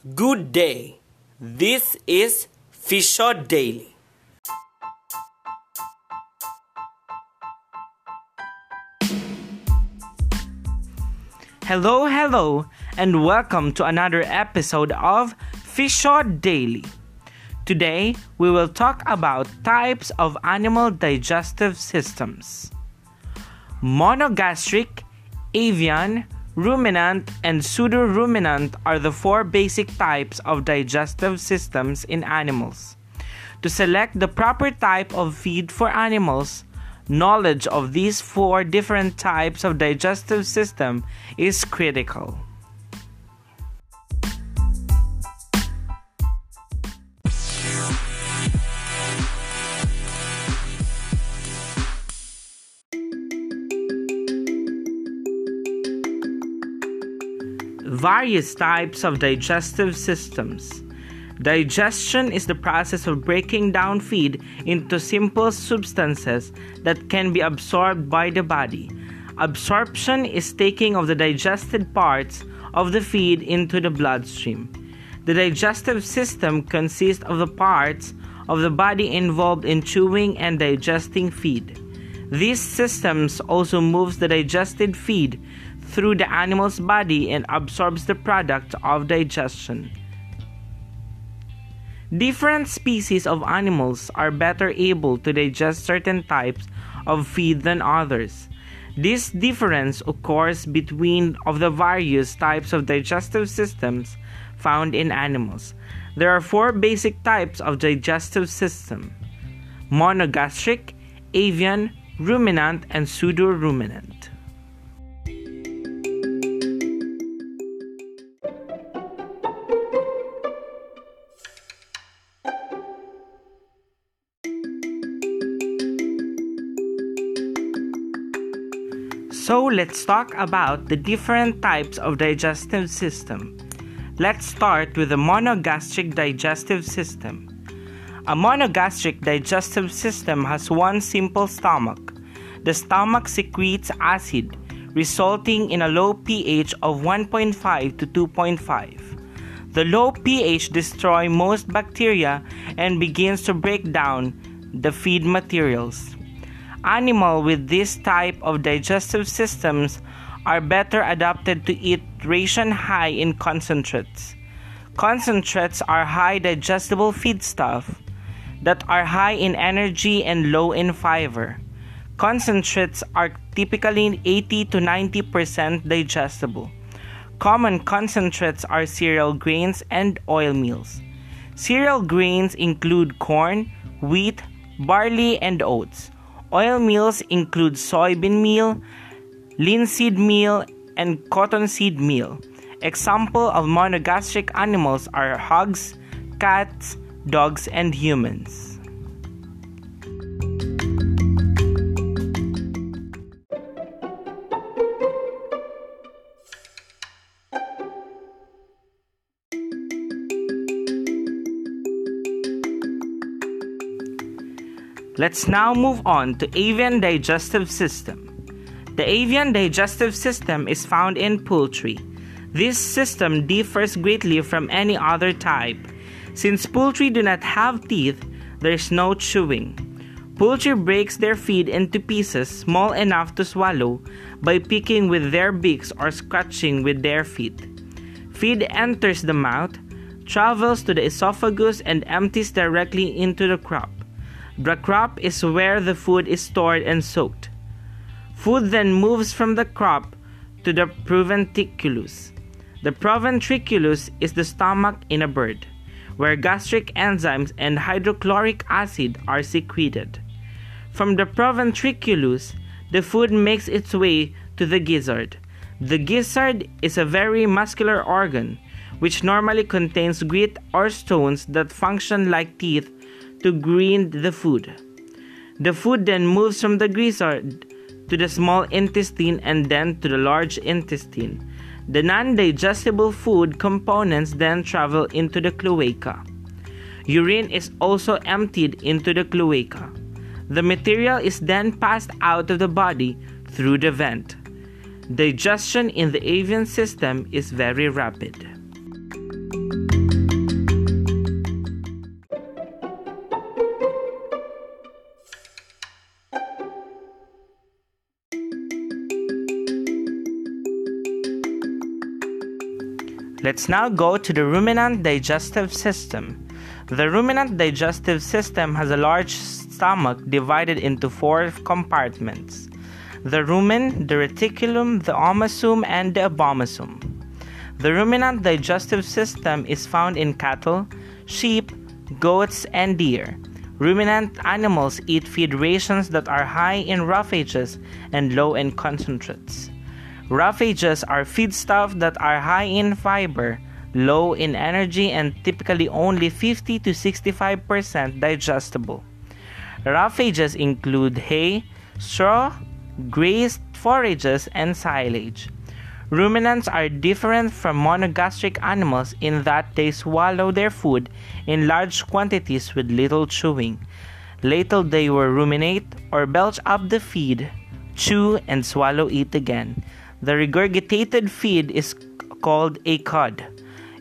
Good day. This is Fisher Daily. Hello, hello, and welcome to another episode of Fisher Daily. Today, we will talk about types of animal digestive systems. Monogastric, avian, ruminant, and pseudoruminant are the four basic types of digestive systems in animals. To select the proper type of feed for animals, knowledge of these four different types of digestive system is critical. Various types of digestive systems. Digestion is the process of breaking down feed into simple substances that can be absorbed by the body. Absorption is taking of the digested parts of the feed into the bloodstream. The digestive system consists of the parts of the body involved in chewing and digesting feed. These systems also moves the digested feed through the animal's body and absorbs the product of digestion. Different species of animals are better able to digest certain types of feed than others. This difference occurs between of the various types of digestive systems found in animals. There are four basic types of digestive system: monogastric, avian, ruminant, and pseudoruminant. So let's talk about the different types of digestive system. Let's start with the monogastric digestive system. A monogastric digestive system has one simple stomach. The stomach secretes acid, resulting in a low pH of 1.5 to 2.5. The low pH destroys most bacteria and begins to break down the feed materials. Animals with this type of digestive systems are better adapted to eat ration high in concentrates. Concentrates are high digestible feedstuff that are high in energy and low in fiber. Concentrates are typically 80 to 90% digestible. Common concentrates are cereal grains and oil meals. Cereal grains include corn, wheat, barley, and oats. Oil meals include soybean meal, linseed meal, and cottonseed meal. Example of monogastric animals are hogs, cats, dogs, and humans. Let's now move on to avian digestive system. The avian digestive system is found in poultry. This system differs greatly from any other type. Since poultry do not have teeth, there is no chewing. Poultry breaks their feed into pieces small enough to swallow by picking with their beaks or scratching with their feet. Feed enters the mouth, travels to the esophagus, and empties directly into the crop. The crop is where the food is stored and soaked. Food then moves from the crop to the proventriculus. The proventriculus is the stomach in a bird, where gastric enzymes and hydrochloric acid are secreted. From the proventriculus, the food makes its way to the gizzard. The gizzard is a very muscular organ, which normally contains grit or stones that function like teeth to grind the food. The food then moves from the gizzard to the small intestine and then to the large intestine. The non digestible food components then travel into the cloaca. Urine is also emptied into the cloaca. The material is then passed out of the body through the vent. Digestion in the avian system is very rapid. Let's now go to the ruminant digestive system. The ruminant digestive system has a large stomach divided into four compartments the rumen, the reticulum, the omasum, and the abomasum. The ruminant digestive system is found in cattle, sheep, goats, and deer. Ruminant animals eat feed rations that are high in roughages and low in concentrates. Roughages are feedstuffs that are high in fiber, low in energy, and typically only 50 to 65% digestible. Roughages include hay, straw, grazed forages, and silage. Ruminants are different from monogastric animals in that they swallow their food in large quantities with little chewing. Later they will ruminate or belch up the feed, chew, and swallow it again. The regurgitated feed is called a cud.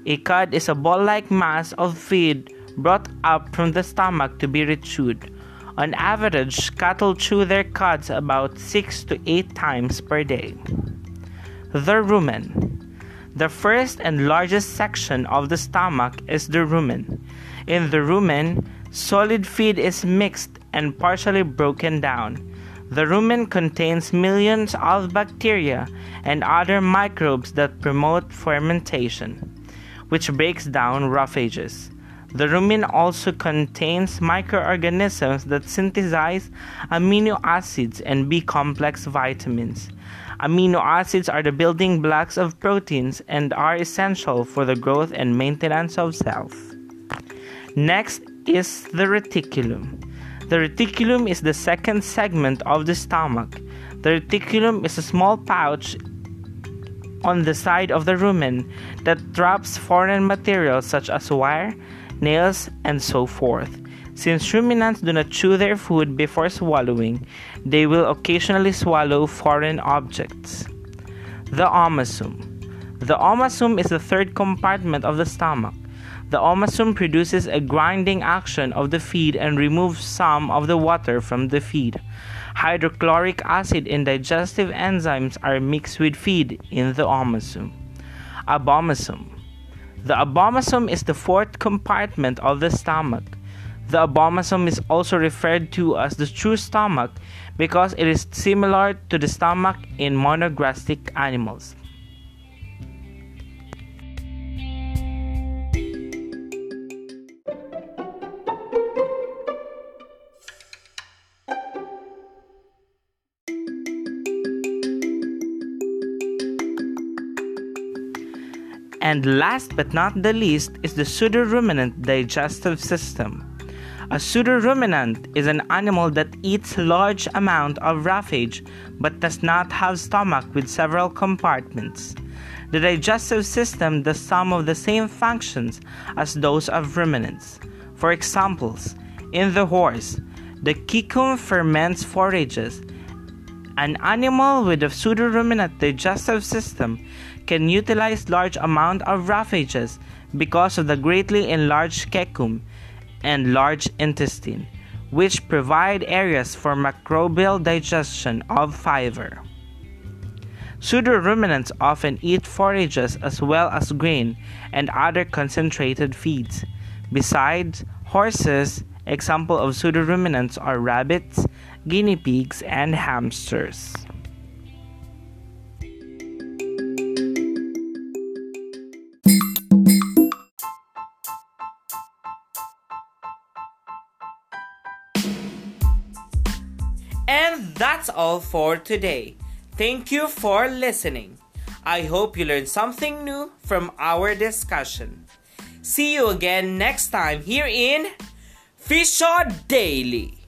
A cud is a ball like mass of feed brought up from the stomach to be rechewed. On average, cattle chew their cuds about 6 to 8 times per day. The rumen. The first and largest section of the stomach is the rumen. In the rumen, solid feed is mixed and partially broken down. The rumen contains millions of bacteria and other microbes that promote fermentation, which breaks down roughages. The rumen also contains microorganisms that synthesize amino acids and B complex vitamins. Amino acids are the building blocks of proteins and are essential for the growth and maintenance of cells. Next is the reticulum. The reticulum is the second segment of the stomach. The reticulum is a small pouch on the side of the rumen that traps foreign materials such as wire, nails, and so forth. Since ruminants do not chew their food before swallowing, they will occasionally swallow foreign objects. The omasum. The omasum is the third compartment of the stomach. The omasum produces a grinding action of the feed and removes some of the water from the feed. Hydrochloric acid and digestive enzymes are mixed with feed in the omasum. Abomasum. The abomasum is the fourth compartment of the stomach. The abomasum is also referred to as the true stomach because it is similar to the stomach in monogastric animals. And last but not the least is the pseudoruminant digestive system. A pseudoruminant is an animal that eats large amount of roughage but does not have stomach with several compartments. The digestive system does some of the same functions as those of ruminants. For examples, in the horse, the caecum ferments forages. An animal with a pseudoruminant digestive system can utilize large amount of roughages because of the greatly enlarged cecum and large intestine, which provide areas for microbial digestion of fiber. Pseudoruminants often eat forages as well as grain and other concentrated feeds. Besides horses, example of pseudoruminants are rabbits, guinea pigs, and hamsters. And that's all for today. Thank you for listening. I hope you learned something new from our discussion. See you again next time here in Fisher Daily.